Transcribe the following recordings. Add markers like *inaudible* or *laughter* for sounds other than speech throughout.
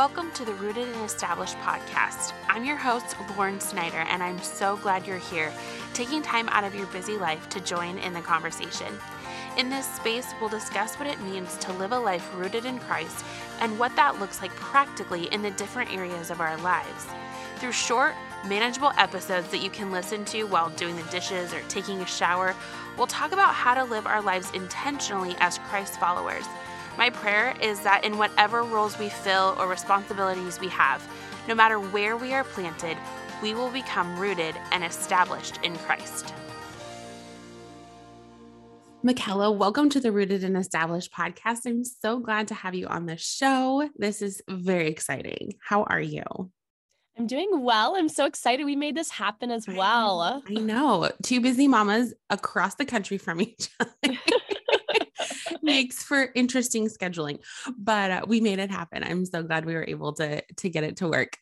Welcome to the Rooted and Established podcast. I'm your host, Lauren Snyder, and I'm so glad you're here, taking time out of your busy life to join in the conversation. In this space, we'll discuss what it means to live a life rooted in Christ and what that looks like practically in the different areas of our lives. Through short, manageable episodes that you can listen to while doing the dishes or taking a shower, we'll talk about how to live our lives intentionally as Christ followers. My prayer is that in whatever roles we fill or responsibilities we have, no matter where we are planted, we will become rooted and established in Christ. Michaela, welcome to the Rooted and Established podcast. I'm so glad to have you on the show. This is very exciting. How are you? I'm doing well. I'm so excited we made this happen as well. I know. Two busy mamas across the country from each other. *laughs* makes for interesting scheduling, but uh, we made it happen. I'm so glad we were able to to get it to work.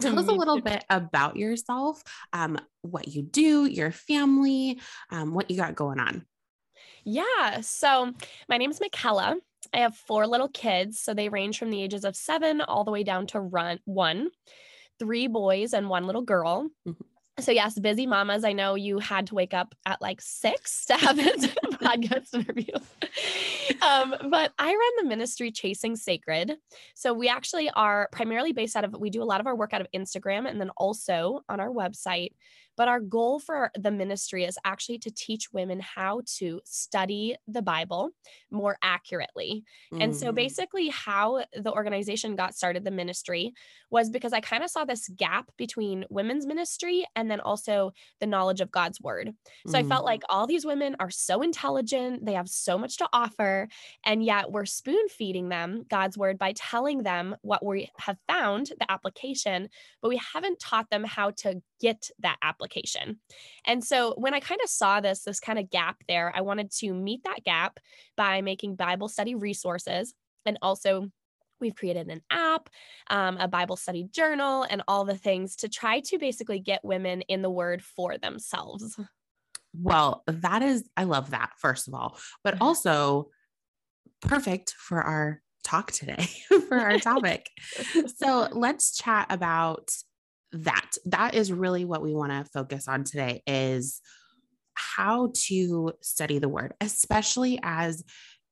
Tell us a little bit about yourself, um, what you do, your family, um, what you got going on. Yeah. So my name is Michaela. I have four little kids. So they range from the ages of seven all the way down to run one, three boys and one little girl. Mm-hmm. So yes, busy mamas. I know you had to wake up at like six to have this *laughs* podcast interview. Um, but I run the ministry Chasing Sacred. So we actually are primarily based out of we do a lot of our work out of Instagram and then also on our website. But our goal for the ministry is actually to teach women how to study the Bible more accurately. Mm. And so mm. basically, how the organization got started, the ministry, was because I kind of saw this gap between women's ministry and then also the knowledge of God's word. So mm. I felt mm. like all these women are so intelligent, they have so much to offer, and yet we're spoon feeding them God's word by telling them what we have found, the application, but we haven't taught them how to get that application. And so when I kind of saw this, this kind of gap there, I wanted to meet that gap by making Bible study resources and also We've created an app, um, a Bible study journal, and all the things to try to basically get women in the word for themselves. Well, that is, I love that, first of all, but also perfect for our talk today, *laughs* for our *laughs* topic. so let's chat about that that is really what we want to focus on today is how to study the word especially as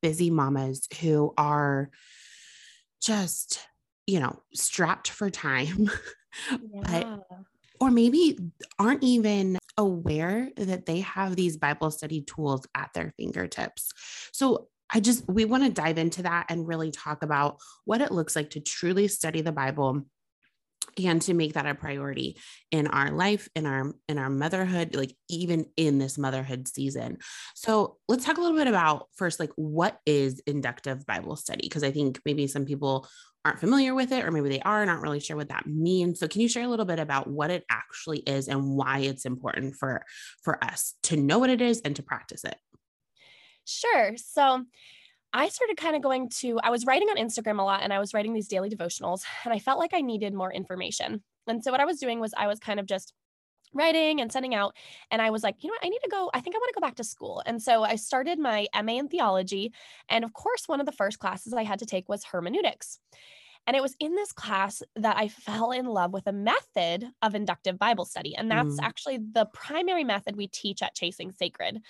busy mamas who are just you know strapped for time *laughs* yeah. but or maybe aren't even aware that they have these bible study tools at their fingertips so I just, we want to dive into that and really talk about what it looks like to truly study the Bible and to make that a priority in our life in our in our motherhood like even in this motherhood season. So let's talk a little bit about first like what is inductive bible study? Because i think maybe some people aren't familiar with it or maybe they are and aren't really sure what that means. So can you share a little bit about what it actually is and why it's important for for us to know what it is and to practice it? Sure. So I started kind of going to, I was writing on Instagram a lot and I was writing these daily devotionals and I felt like I needed more information. And so what I was doing was I was kind of just writing and sending out. And I was like, you know what? I need to go. I think I want to go back to school. And so I started my MA in theology. And of course, one of the first classes I had to take was hermeneutics. And it was in this class that I fell in love with a method of inductive Bible study. And that's mm. actually the primary method we teach at Chasing Sacred.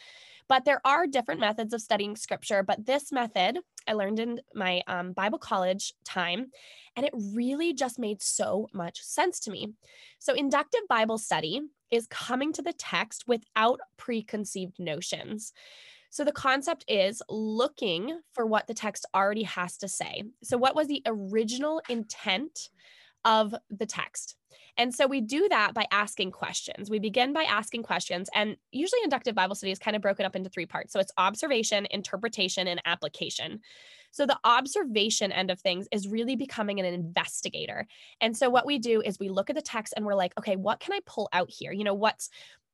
But there are different methods of studying scripture. But this method I learned in my um, Bible college time, and it really just made so much sense to me. So, inductive Bible study is coming to the text without preconceived notions. So the concept is looking for what the text already has to say. So, what was the original intent of the text? And so we do that by asking questions. We begin by asking questions, and usually inductive Bible study is kind of broken up into three parts. So it's observation, interpretation, and application. So the observation end of things is really becoming an investigator. And so what we do is we look at the text and we're like, okay, what can I pull out here? You know, what's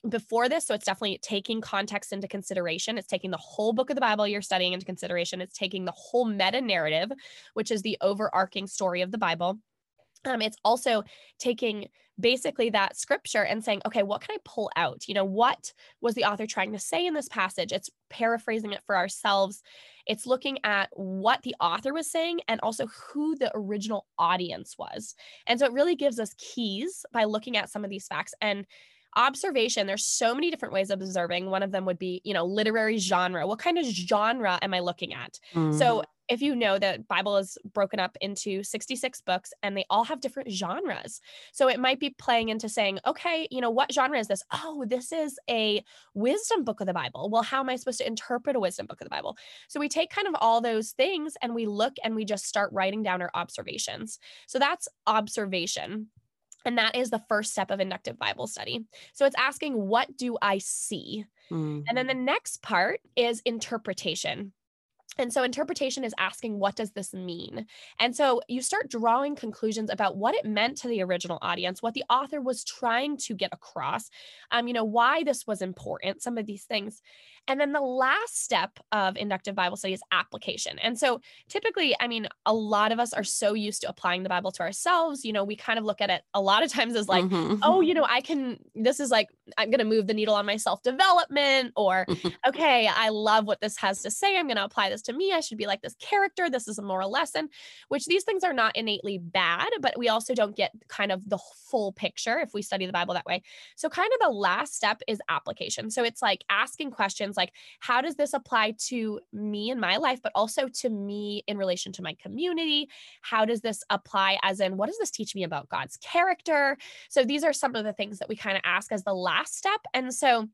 before this. So it's definitely taking context into consideration. It's taking the whole book of the Bible you're studying into consideration. It's taking the whole meta narrative, which is the overarching story of the Bible Um, it's also taking basically that scripture and saying, okay, what can I pull out? You know, what was the author trying to say in this passage? It's paraphrasing it for ourselves. It's looking at what the author was saying and also who the original audience was. And so it really gives us keys by looking at some of these facts. And observation there's so many different ways of observing one of them would be you know literary genre what kind of genre am i looking at mm-hmm. so if you know that bible is broken up into 66 books and they all have different genres so it might be playing into saying okay you know what genre is this oh this is a wisdom book of the bible well how am i supposed to interpret a wisdom book of the bible so we take kind of all those things and we look and we just start writing down our observations so that's observation and that is the first step of inductive Bible study. So it's asking, what do I see? Mm-hmm. And then the next part is interpretation. And so interpretation is asking, what does this mean? And so you start drawing conclusions about what it meant to the original audience, what the author was trying to get across, um, you know, why this was important, some of these things. And then the last step of inductive Bible study is application. And so typically, I mean, a lot of us are so used to applying the Bible to ourselves. You know, we kind of look at it a lot of times as like, mm-hmm. oh, you know, I can, this is like, I'm going to move the needle on my self development, or, *laughs* okay, I love what this has to say. I'm going to apply this to me. I should be like this character. This is a moral lesson, which these things are not innately bad, but we also don't get kind of the full picture if we study the Bible that way. So, kind of the last step is application. So, it's like asking questions like, how does this apply to me in my life, but also to me in relation to my community? How does this apply, as in, what does this teach me about God's character? So, these are some of the things that we kind of ask as the last step. And so,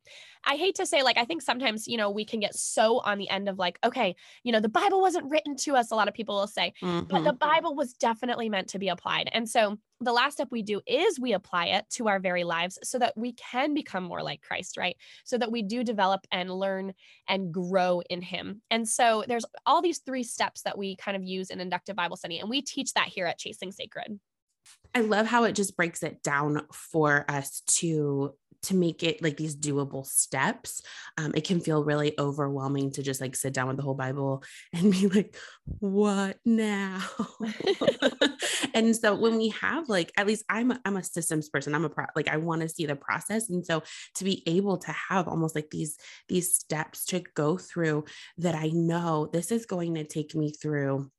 I hate to say, like, I think sometimes, you know, we can get so on the end of like, okay, you know, the Bible wasn't written to us, a lot of people will say, mm-hmm. but the mm-hmm. Bible was definitely meant to be applied. And so, the last step we do is we apply it to our very lives so that we can become more like Christ, right? So that we do develop and learn and grow in Him. And so there's all these three steps that we kind of use in inductive Bible study, and we teach that here at Chasing Sacred. I love how it just breaks it down for us to to make it like these doable steps um, it can feel really overwhelming to just like sit down with the whole bible *laughs* and be like what now *laughs* and so when we have like at least i'm a, i'm a systems person i'm a pro like i want to see the process and so to be able to have almost like these these steps to go through that i know this is going to take me through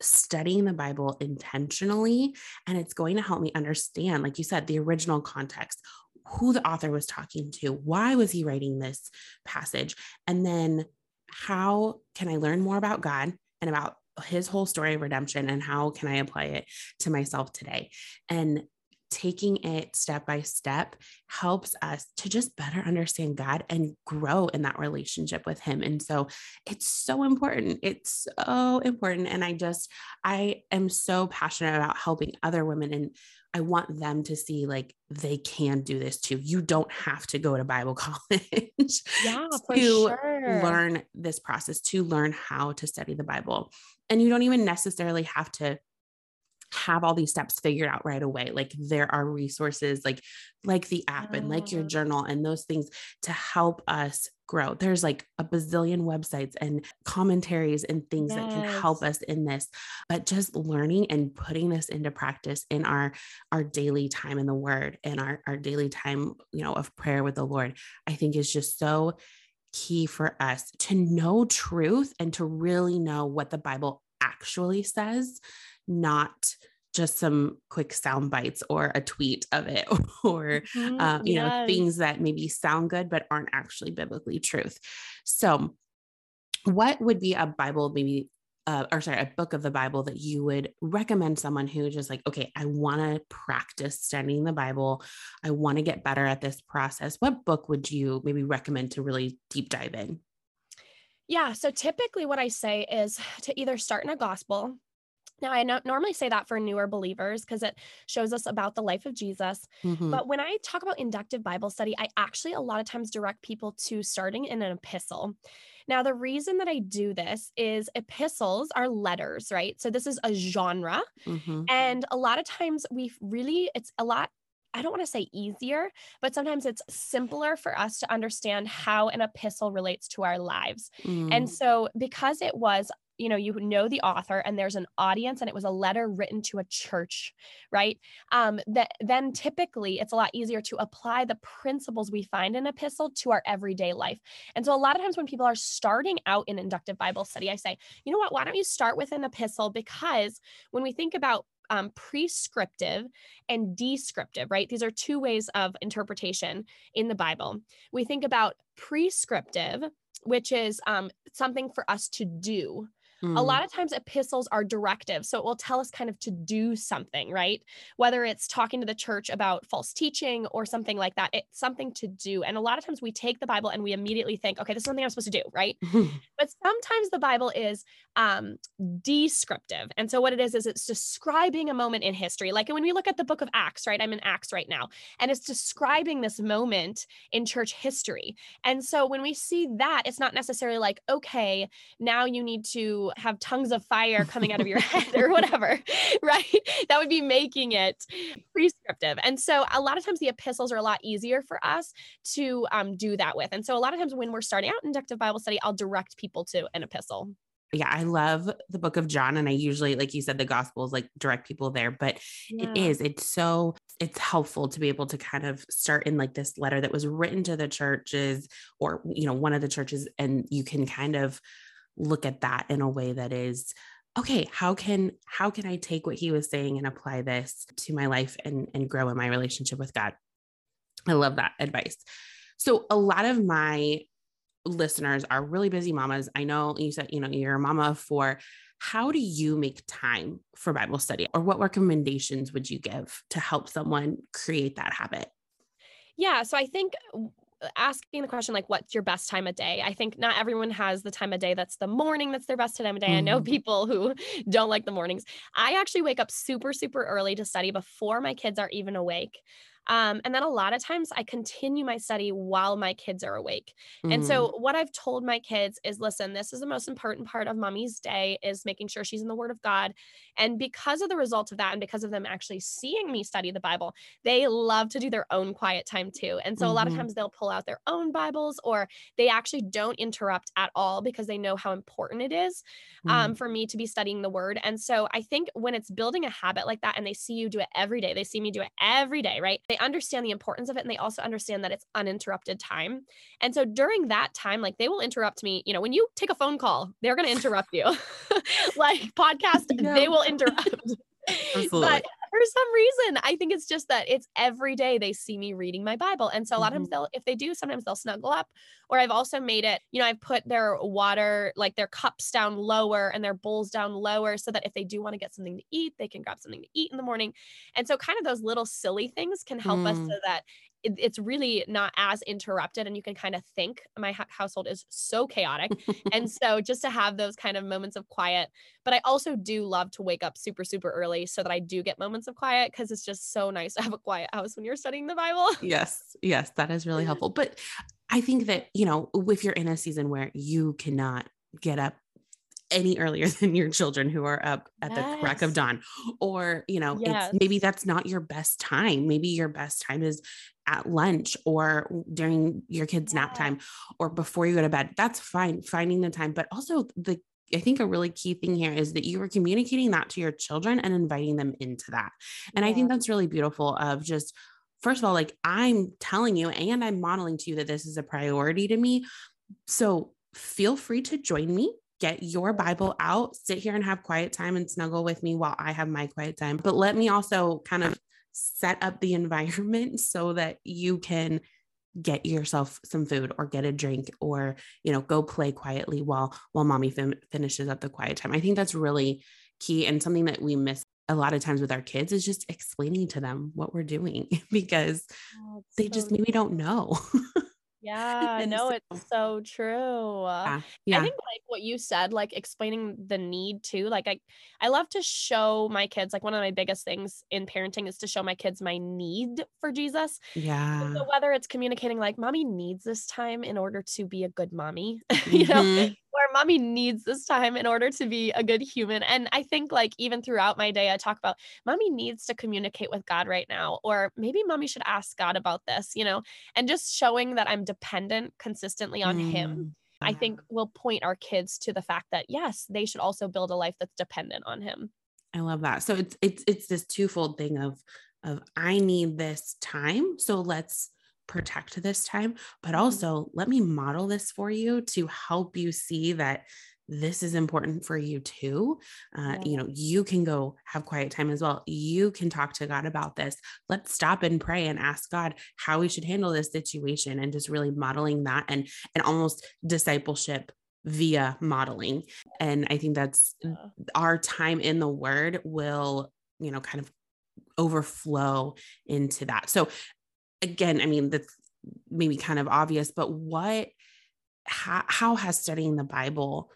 studying the Bible intentionally. And it's going to help me understand, like you said, the original context, who the author was talking to, why was he writing this passage, and then how can I learn more about God and about his whole story of redemption and how can I apply it to myself today? And taking it step by step helps us to just better understand God and grow in that relationship with Him. And so it's so important. It's so important. And I just, I am so passionate about helping other women. And I want them to see like they can do this too. You don't have to go to Bible *laughs* college yeah, to sure. learn this process, to learn how to study the Bible. And you don't even necessarily have to have all these steps figured out right away like there are resources like like the app and like your oh. journal and those things to help us grow there's like a bazillion websites and commentaries and things yes. that can help us in this but just learning and putting this into practice in our our daily time in the word and our our daily time you know of prayer with the lord i think is just so key for us to know truth and to really know what the bible actually says not just some quick sound bites or a tweet of it *laughs* or mm-hmm. uh, you yes. know things that maybe sound good but aren't actually biblically truth so what would be a bible maybe uh, or sorry, a book of the Bible that you would recommend someone who just like, okay, I want to practice studying the Bible. I want to get better at this process. What book would you maybe recommend to really deep dive in? Yeah. So typically, what I say is to either start in a gospel. Now, I no- normally say that for newer believers because it shows us about the life of Jesus. Mm-hmm. But when I talk about inductive Bible study, I actually a lot of times direct people to starting in an epistle. Now, the reason that I do this is epistles are letters, right? So this is a genre. Mm-hmm. And a lot of times we really, it's a lot I don't want to say easier, but sometimes it's simpler for us to understand how an epistle relates to our lives. Mm. And so, because it was you know you know the author and there's an audience and it was a letter written to a church right um that then typically it's a lot easier to apply the principles we find in epistle to our everyday life and so a lot of times when people are starting out in inductive bible study i say you know what why don't you start with an epistle because when we think about um, prescriptive and descriptive, right? These are two ways of interpretation in the Bible. We think about prescriptive, which is um, something for us to do, Mm. A lot of times epistles are directive. So it will tell us kind of to do something, right? Whether it's talking to the church about false teaching or something like that, it's something to do. And a lot of times we take the Bible and we immediately think, okay, this is something I'm supposed to do, right? *laughs* but sometimes the Bible is um, descriptive. And so what it is, is it's describing a moment in history. Like when we look at the book of Acts, right? I'm in Acts right now, and it's describing this moment in church history. And so when we see that, it's not necessarily like, okay, now you need to have tongues of fire coming out of your head or *laughs* whatever, *laughs* right? That would be making it prescriptive. And so a lot of times the epistles are a lot easier for us to um, do that with. And so a lot of times when we're starting out inductive Bible study, I'll direct people to an epistle yeah, I love the book of John. And I usually, like you said, the gospels like direct people there, but yeah. it is, it's so, it's helpful to be able to kind of start in like this letter that was written to the churches or, you know, one of the churches, and you can kind of look at that in a way that is okay how can how can i take what he was saying and apply this to my life and and grow in my relationship with god? I love that advice. So a lot of my listeners are really busy mamas. I know you said you know you're a mama of four how do you make time for bible study? Or what recommendations would you give to help someone create that habit? Yeah so i think asking the question like what's your best time of day i think not everyone has the time of day that's the morning that's their best time of day mm-hmm. i know mm-hmm. people who *laughs* don't like the mornings i actually wake up super super early to study before my kids are even awake um, and then a lot of times I continue my study while my kids are awake. Mm. And so mm. what I've told my kids is listen, this is the most important part of mommy's day is making sure she's in the word of God. And because of the result of that, and because of them actually seeing me study the Bible, they love to do their own quiet time too. And so mm-hmm. a lot of mm-hmm. times they'll pull out their own Bibles or they actually don't interrupt at all because they know how important it is um, mm. um, for me to be studying the word. And so I think when it's building a habit like that and they see you do it every day, they see me do it every day, right? They understand the importance of it and they also understand that it's uninterrupted time. And so during that time, like they will interrupt me. You know, when you take a phone call, they're going to interrupt you. *laughs* like podcast, yeah. they will interrupt. *laughs* Absolutely. But for some reason, I think it's just that it's every day they see me reading my Bible. And so a lot mm-hmm. of times they'll, if they do, sometimes they'll snuggle up. Or I've also made it, you know, I've put their water, like their cups down lower and their bowls down lower so that if they do want to get something to eat, they can grab something to eat in the morning. And so kind of those little silly things can help mm. us so that it, it's really not as interrupted and you can kind of think my ha- household is so chaotic. And *laughs* so just to have those kind of moments of quiet but i also do love to wake up super super early so that i do get moments of quiet because it's just so nice to have a quiet house when you're studying the bible. *laughs* Yes yes that is really helpful but i think that you know if you're in a season where you cannot get up any earlier *laughs* than your children who are up at yes. the crack of dawn or you know yes. it's maybe that's not your best time maybe your best time is at lunch or during your kids nap time or before you go to bed that's fine finding the time but also the I think a really key thing here is that you were communicating that to your children and inviting them into that. And yeah. I think that's really beautiful of just first of all like I'm telling you and I'm modeling to you that this is a priority to me. So feel free to join me get your Bible out, sit here and have quiet time and snuggle with me while I have my quiet time. But let me also kind of set up the *laughs* environment so that you can get yourself some food or get a drink or you know go play quietly while while mommy fin- finishes up the quiet time i think that's really key and something that we miss a lot of times with our kids is just explaining to them what we're doing *laughs* because oh, they so just maybe don't know *laughs* Yeah, no, it's so true. Yeah, yeah. I think like what you said, like explaining the need to, like I I love to show my kids, like one of my biggest things in parenting is to show my kids my need for Jesus. Yeah. So whether it's communicating like mommy needs this time in order to be a good mommy, *laughs* you know, mm-hmm where mommy needs this time in order to be a good human. And I think, like, even throughout my day, I talk about mommy needs to communicate with God right now, or maybe mommy should ask God about this, you know, and just showing that I'm dependent consistently on mm. Him I think will point our kids to the fact that yes, they should also build a life that's dependent on him. I love that. So it's it's it's this twofold thing of of I need this time, so let's protect this time, but mm-hmm. also let me model this for you to help you see that this is important for you too. Uh, yeah. You know, you can go have quiet time as well. You can talk to God about this. Let's stop and pray and ask God how we should handle this situation and just really modeling that and and almost discipleship via modeling. And I think that's yeah. our time in the word will, you know, kind of overflow into that. So again, I mean, that's maybe kind of obvious, but what how, how has studying the Bible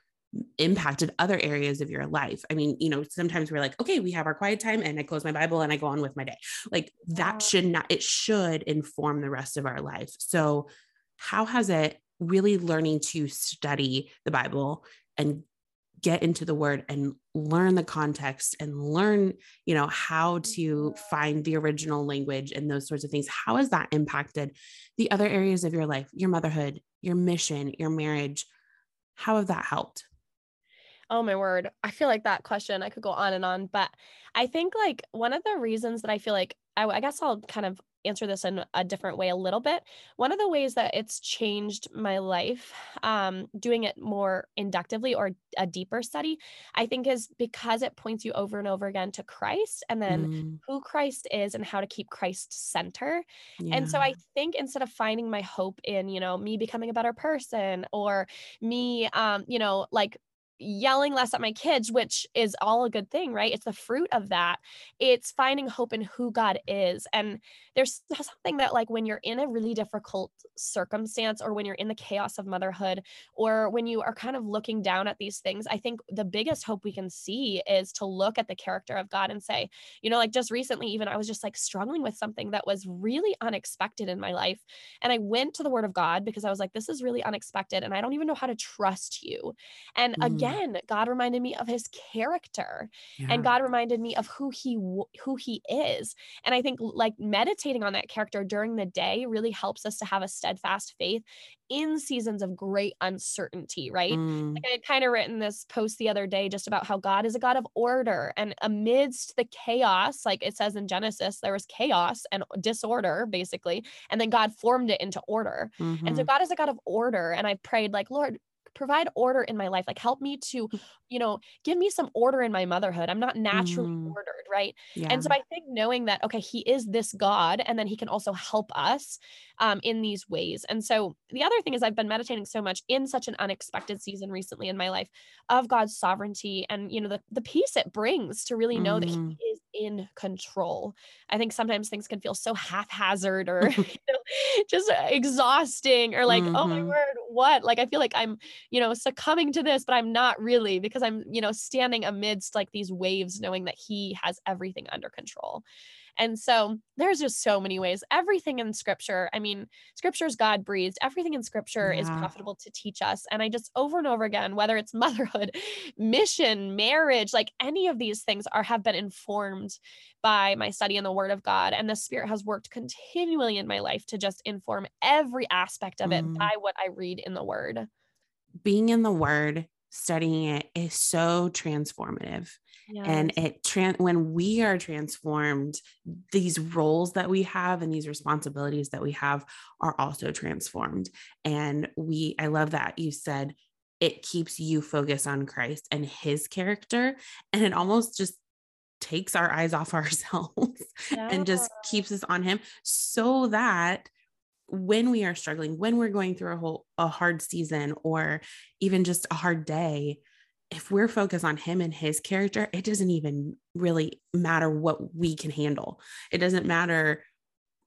impacted other areas of your life. I mean, you know, sometimes we're like, okay, we have our quiet time and I close my Bible and I go on with my day. Like that should not, it should inform the rest of our life. So, how has it really learning to study the Bible and get into the word and learn the context and learn, you know, how to find the original language and those sorts of things? How has that impacted the other areas of your life, your motherhood, your mission, your marriage? How have that helped? Oh my word. I feel like that question, I could go on and on, but I think like one of the reasons that I feel like I, I guess I'll kind of answer this in a different way a little bit. One of the ways that it's changed my life, um, doing it more inductively or a deeper study, I think is because it points you over and over again to Christ and then mm. who Christ is and how to keep Christ center. Yeah. And so I think instead of finding my hope in, you know, me becoming a better person or me, um, you know, like yelling less at my kids, which is all a good thing, right? It's the fruit of that. It's finding hope in who God is. And there's something that, like, when you're in a really difficult circumstance or when you're in the chaos of motherhood or when you are kind of looking down at these things, I think the biggest hope we can see is to look at the character of God and say, you know, like just recently, even I was just like struggling with something that was really unexpected in my life. And I went to the word of God because I was like, this is really unexpected. And I don't even know how to trust you. And mm. Again, God reminded me of his character yeah. and God reminded me of who he who he is. And I think like meditating on that character during the day really helps us to have a steadfast faith in seasons of great uncertainty, right? Mm. Like I had kind of written this post the other day just about how God is a God of order and amidst the chaos, like it says in Genesis, there was chaos and disorder basically, and then God formed it into order. Mm-hmm. And so mm-hmm. God is a God of order and I prayed like, Lord, provide order in my life like help me to mm. you know give me some order in my motherhood i'm not naturally mm. ordered right yeah. and so i think knowing that okay he is this god and then he can also help us um, in these ways and so the other thing is i've been meditating so much in such an unexpected season recently in my life of god's sovereignty and you know the, the peace it brings to really know mm. that he mm. is in control i think sometimes things can feel so haphazard or *laughs* *laughs* you know, just exhausting or like mm-hmm. oh my mm-hmm. word what like i feel like i'm you know succumbing to this but i'm not really because i'm you know standing amidst like these waves knowing that he has everything under control and so there's just so many ways. Everything in scripture, I mean, scripture is God breathed. Everything in scripture yeah. is profitable to teach us. And I just over and over again, whether it's *laughs* motherhood, mission, marriage, like any of these things are have been informed by my study in the word of God. And the spirit has worked continually in my life to just inform every aspect of it mm. by what I read in the word. Being in the word studying it is so transformative yes. and it tran- when we are transformed these roles that we have and these responsibilities that we have are also transformed and we i love that you said it keeps you focused on christ and his character and it almost just takes our eyes off *laughs* ourselves yeah. and just keeps us on him so that when we are struggling, when we're going through a whole a hard season or even just a hard day, if we're focused on him and his character, it doesn't even really matter what we can handle. It doesn't matter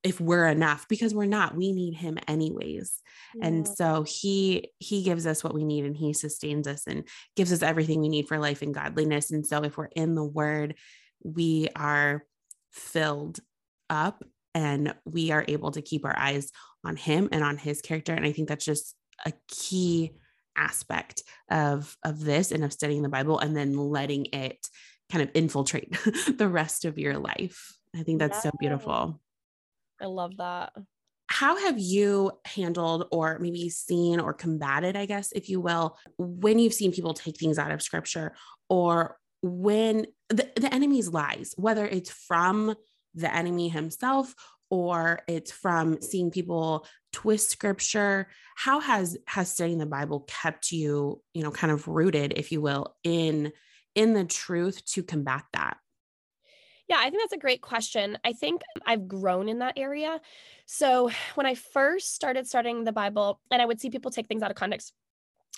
if we're enough because we're not. We need him anyways. Yeah. And so he he gives us what we need and he sustains us and gives us everything we need for life and godliness. And so if we're in the word, we are filled up and we are able to keep our eyes on him and on his character and i think that's just a key aspect of of this and of studying the bible and then letting it kind of infiltrate *laughs* the rest of your life. I think that's yeah. so beautiful. I love that. How have you handled or maybe seen or combated, I guess, if you will, when you've seen people take things out of scripture or when the, the enemy's lies, whether it's from the enemy himself or it's from seeing people twist scripture how has has studying the bible kept you you know kind of rooted if you will in in the truth to combat that yeah, I think that's a great question. I think I've grown in that area. So *sighs* when I first started studying the Bible and I would see people take things out of context,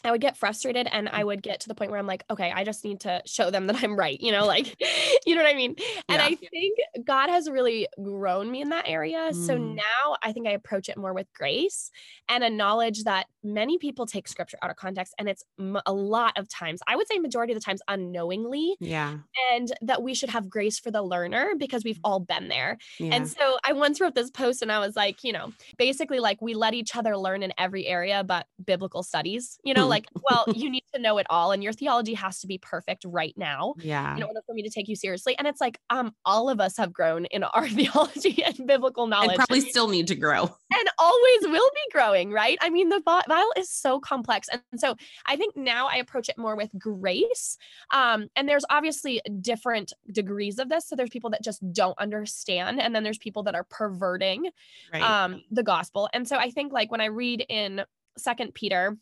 I would get frustrated and I mm. would get to the point where I'm like, okay, I just need to show them that I'm right, you know, like, *laughs* you know what I mean? And yeah. I think God has really grown me in that area. Mm. So now I think I approach it more with grace and a knowledge that many people take scripture out of context and it's a lot of times, I would say majority of the times unknowingly. Yeah. And that we should have grace for the learner because we've all been there. Yeah. And so I once wrote this post and I was like, you know, basically like we let each other learn in every area but biblical studies, you know, know, like, *laughs* well, you need to know it all and your theology has to be perfect right now. Yeah. In order for me to take you seriously. And it's like, um, all of us have grown in our *laughs* theology and biblical knowledge. And probably still need to grow. And always will be growing, right? I mean, the Bible is so complex. And so I think now I approach it more with grace. Um, and there's obviously different degrees of this. So there's people that just don't understand. And then there's people that are perverting right. um the gospel. And so I think like when I read in Second Peter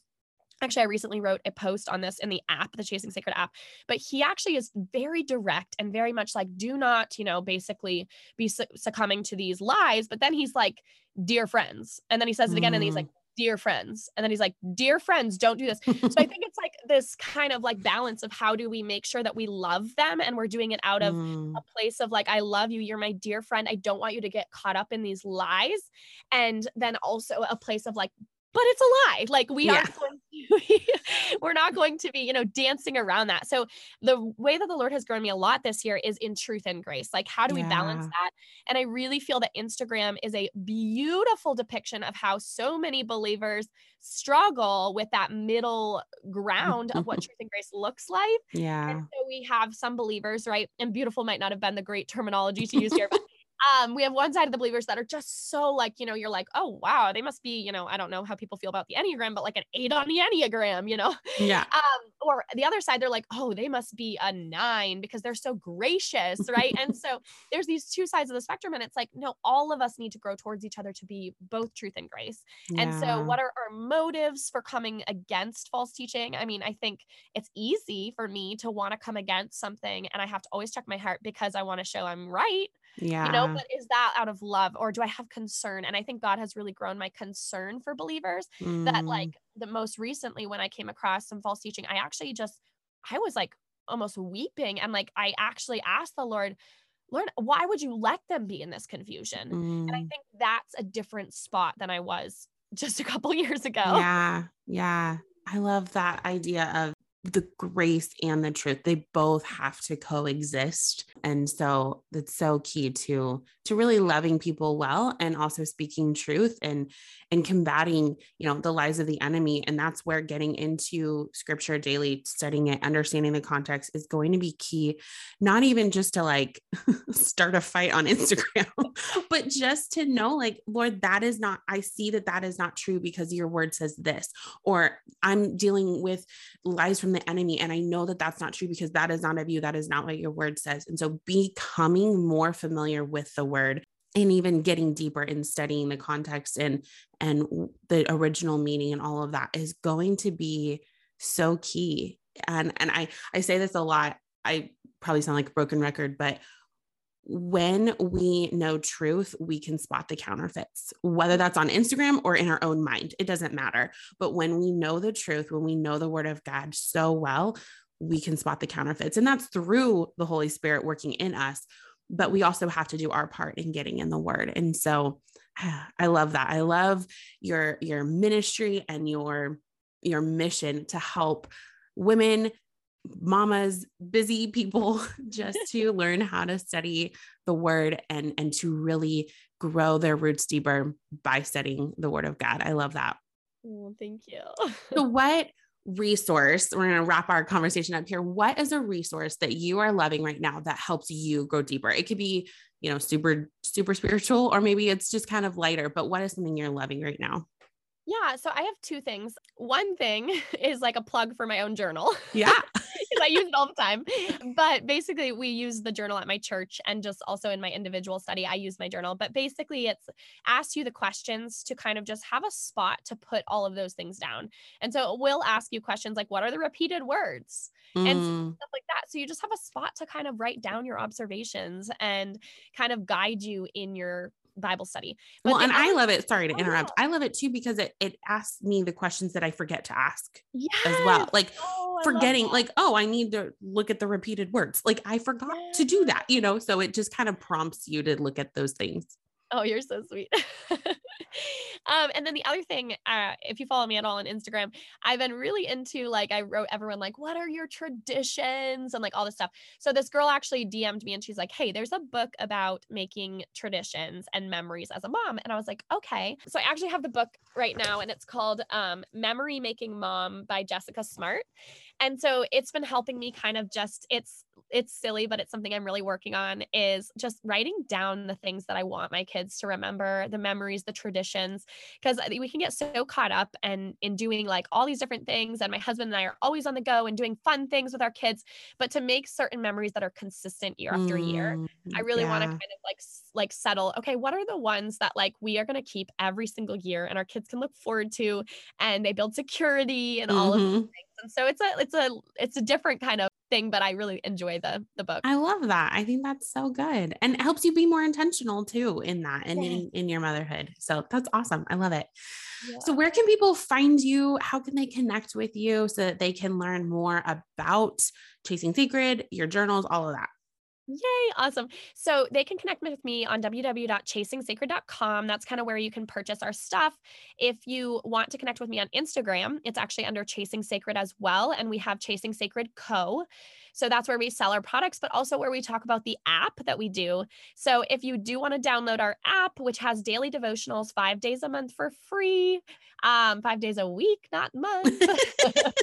Actually, I recently wrote a post on this in the app, the Chasing Sacred app, but he actually is very direct and very much like, do not, you know, basically be succumbing to these lies. But then he's like, dear friends. And then he says it again mm. and he's like, mm. dear friends. And then he's like, dear friends, don't do this. so I *laughs* think it's like this kind of like balance of how do we make sure that we love them and we're doing it out of mm. a place of like, I love you. You're my dear friend. I don't want you to get caught up in these lies. And then also a place of like, but it's a lie. Like we yeah. going to, *laughs* we're not going to be, you know, dancing around that. So the way that the Lord has grown me a lot this year is in truth and grace. Like, how do we balance that? And I really feel that Instagram is a beautiful depiction of how so many believers struggle with that middle ground of what mm-hmm. truth and grace looks like. Yeah. And so we have some believers, right? And beautiful might not have been the great terminology to use here, but um, we have one side of the believers that are just so like, you know, you're like, oh wow, they must be, you know, I don't know how people feel about the Enneagram, but like an eight on the Enneagram, you know? Yeah. *laughs* Um, or the other side, they're like, oh, they must be a nine because they're so gracious, right? and so *laughs* there's these two sides of the spectrum, and it's like, no, all of us need to grow towards each other to be both truth and grace. Yeah. And so, what are our motives for coming against false teaching? I mean, I think it's easy for me to want to come against something, and I have to always check my heart because I want to show I'm right yeah. You know, but is that out of love or do I have concern? And I think God has really grown my concern for believers mm. that like the most recently when I came across some false teaching, I actually just I was like almost weeping and like I actually asked the Lord, Lord, why would you let them be in this confusion? Mm. And I mm. think that's a different spot than I was just a couple *laughs* years ago. Yeah. Yeah. I love that idea of the grace and the truth they both have to coexist. And so it's so key to to really loving people well and also speaking truth and and combating you know the lies of the enemy. And that's where getting into scripture daily studying it understanding the context is going to be key. Not even just to like *laughs* start a fight on instagram *laughs* but just to know like lord that is not i see that that is not true because your word says this or i'm dealing with lies from the enemy. And I know that that's not true because that is not of you. That is not what your word says. And so becoming more familiar with the word and even getting deeper in studying the context and and the original meaning and all of that is going to be so key and and i i say this a lot i probably sound like a broken record but when we know truth, we can spot the counterfeits, whether that's on Instagram or in our own mind. It doesn't matter. But when we know the truth, when we know the word of God so well, we can spot the counterfeits. And that's through the Holy Spirit working in us. But we also have to do our part in getting in the word. And so *sighs* I love that. I love your your ministry and your your mission to help women mamas busy people *laughs* just to *laughs* learn how to study the word and and to really grow their roots deeper by studying the word of god i love that oh, thank you so *laughs* what resource, we're going to wrap our conversation up here. What is a resource that you are loving right now that helps you go deeper? It could be, you know, super, super spiritual, or maybe it's just kind of lighter, but what is something you're loving right now? Yeah, so I have two things. One thing *laughs* is like a plug for my own journal. Yeah. *laughs* Because I use it all the time. *laughs* But basically, we use the journal at my church and just also in my individual study, I use my journal. But basically, it's asks you the questions to kind of just have a spot to put all of those things down. And so it will ask you questions like, what are the repeated words? Mm. And stuff like that. So you just have a spot to kind of write down your observations and kind of guide you in your Bible study. But well, and I love it. Sorry to oh, interrupt. Oh. I love it too because it it asks me the questions that I forget to ask yes. as well. Like oh, forgetting, like, oh, I need to look at the repeated words. Like I forgot yes. to do that, you know. So it just kind of prompts you to look at those things. Oh, you're so sweet. *laughs* um, and then the other thing, uh, if you follow me at all on Instagram, I've been really into like I wrote everyone like, what are your traditions and like all this stuff. So this girl actually DM'd me and she's like, hey, there's a book about making traditions and memories as a mom. And I was like, okay. So I actually have the book right now, and it's called um, Memory Making Mom by Jessica Smart. And so it's been helping me kind of just it's it's silly, but it's something I'm really working on is just writing down the things that I want my kids to remember, the memories, the traditions, because we can get so caught up and in doing like all these different things. And my husband and I are always on the go and doing fun things with our kids, but to make certain memories that are consistent year after mm, year, I really yeah. want to kind of like like settle. Okay, what are the ones that like we are going to keep every single year and our kids can look forward to, and they build security and all mm-hmm. of these things. And so it's a it's a it's a different kind of thing, but I really enjoy the the book. I love that. I think that's so good. And it helps you be more intentional too in that and yeah. in, in your motherhood. So that's awesome. I love it. Yeah. So where can people find you? How can they connect with you so that they can learn more about Chasing Sacred, your journals, all of that? Yay, awesome. So they can connect with me on www.chasingsacred.com. That's kind of where you can purchase our stuff. If you want to connect with me on Instagram, it's actually under Chasing Sacred as well. And we have Chasing Sacred Co. So that's where we sell our products, but also where we talk about the app that we do. So if you do want to download our app, which has daily devotionals five days a month for free, um, five days a week, not month. *laughs* *laughs*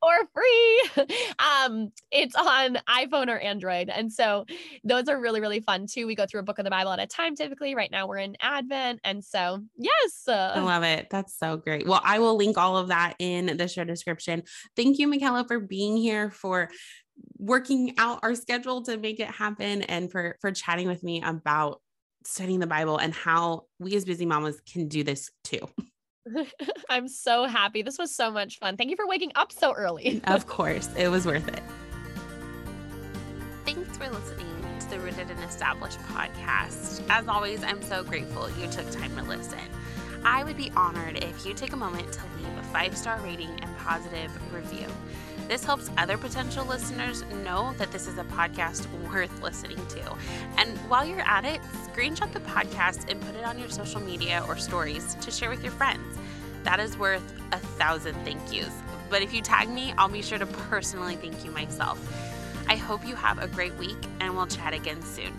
for free. Um, it's on iPhone or Android. And so those are really, really fun too. We go through a book of the Bible at a time typically. Right now we're in Advent. And so, yes. Uh, I love it. That's so great. Well, I will link all of that in the show description. Thank you, Michaela, for being here, for working out our schedule to make it happen, and for for chatting with me about studying the Bible and how we as busy mamas can do this too. *laughs* *laughs* I'm so happy. This was so much fun. Thank you for waking up so early. *laughs* of course, it was worth it. Thanks for listening to the Rooted and Established podcast. As always, I'm so grateful you took time to listen. I would be honored if you take a moment to leave a five star rating and positive review. This helps other potential listeners know that this is a podcast worth listening to. And while you're at it, screenshot the podcast and put it on your social media or stories to share with your friends. That is worth a thousand thank yous. But if you tag me, I'll be sure to *laughs* personally thank you myself. I hope you have a great week and we'll chat again soon.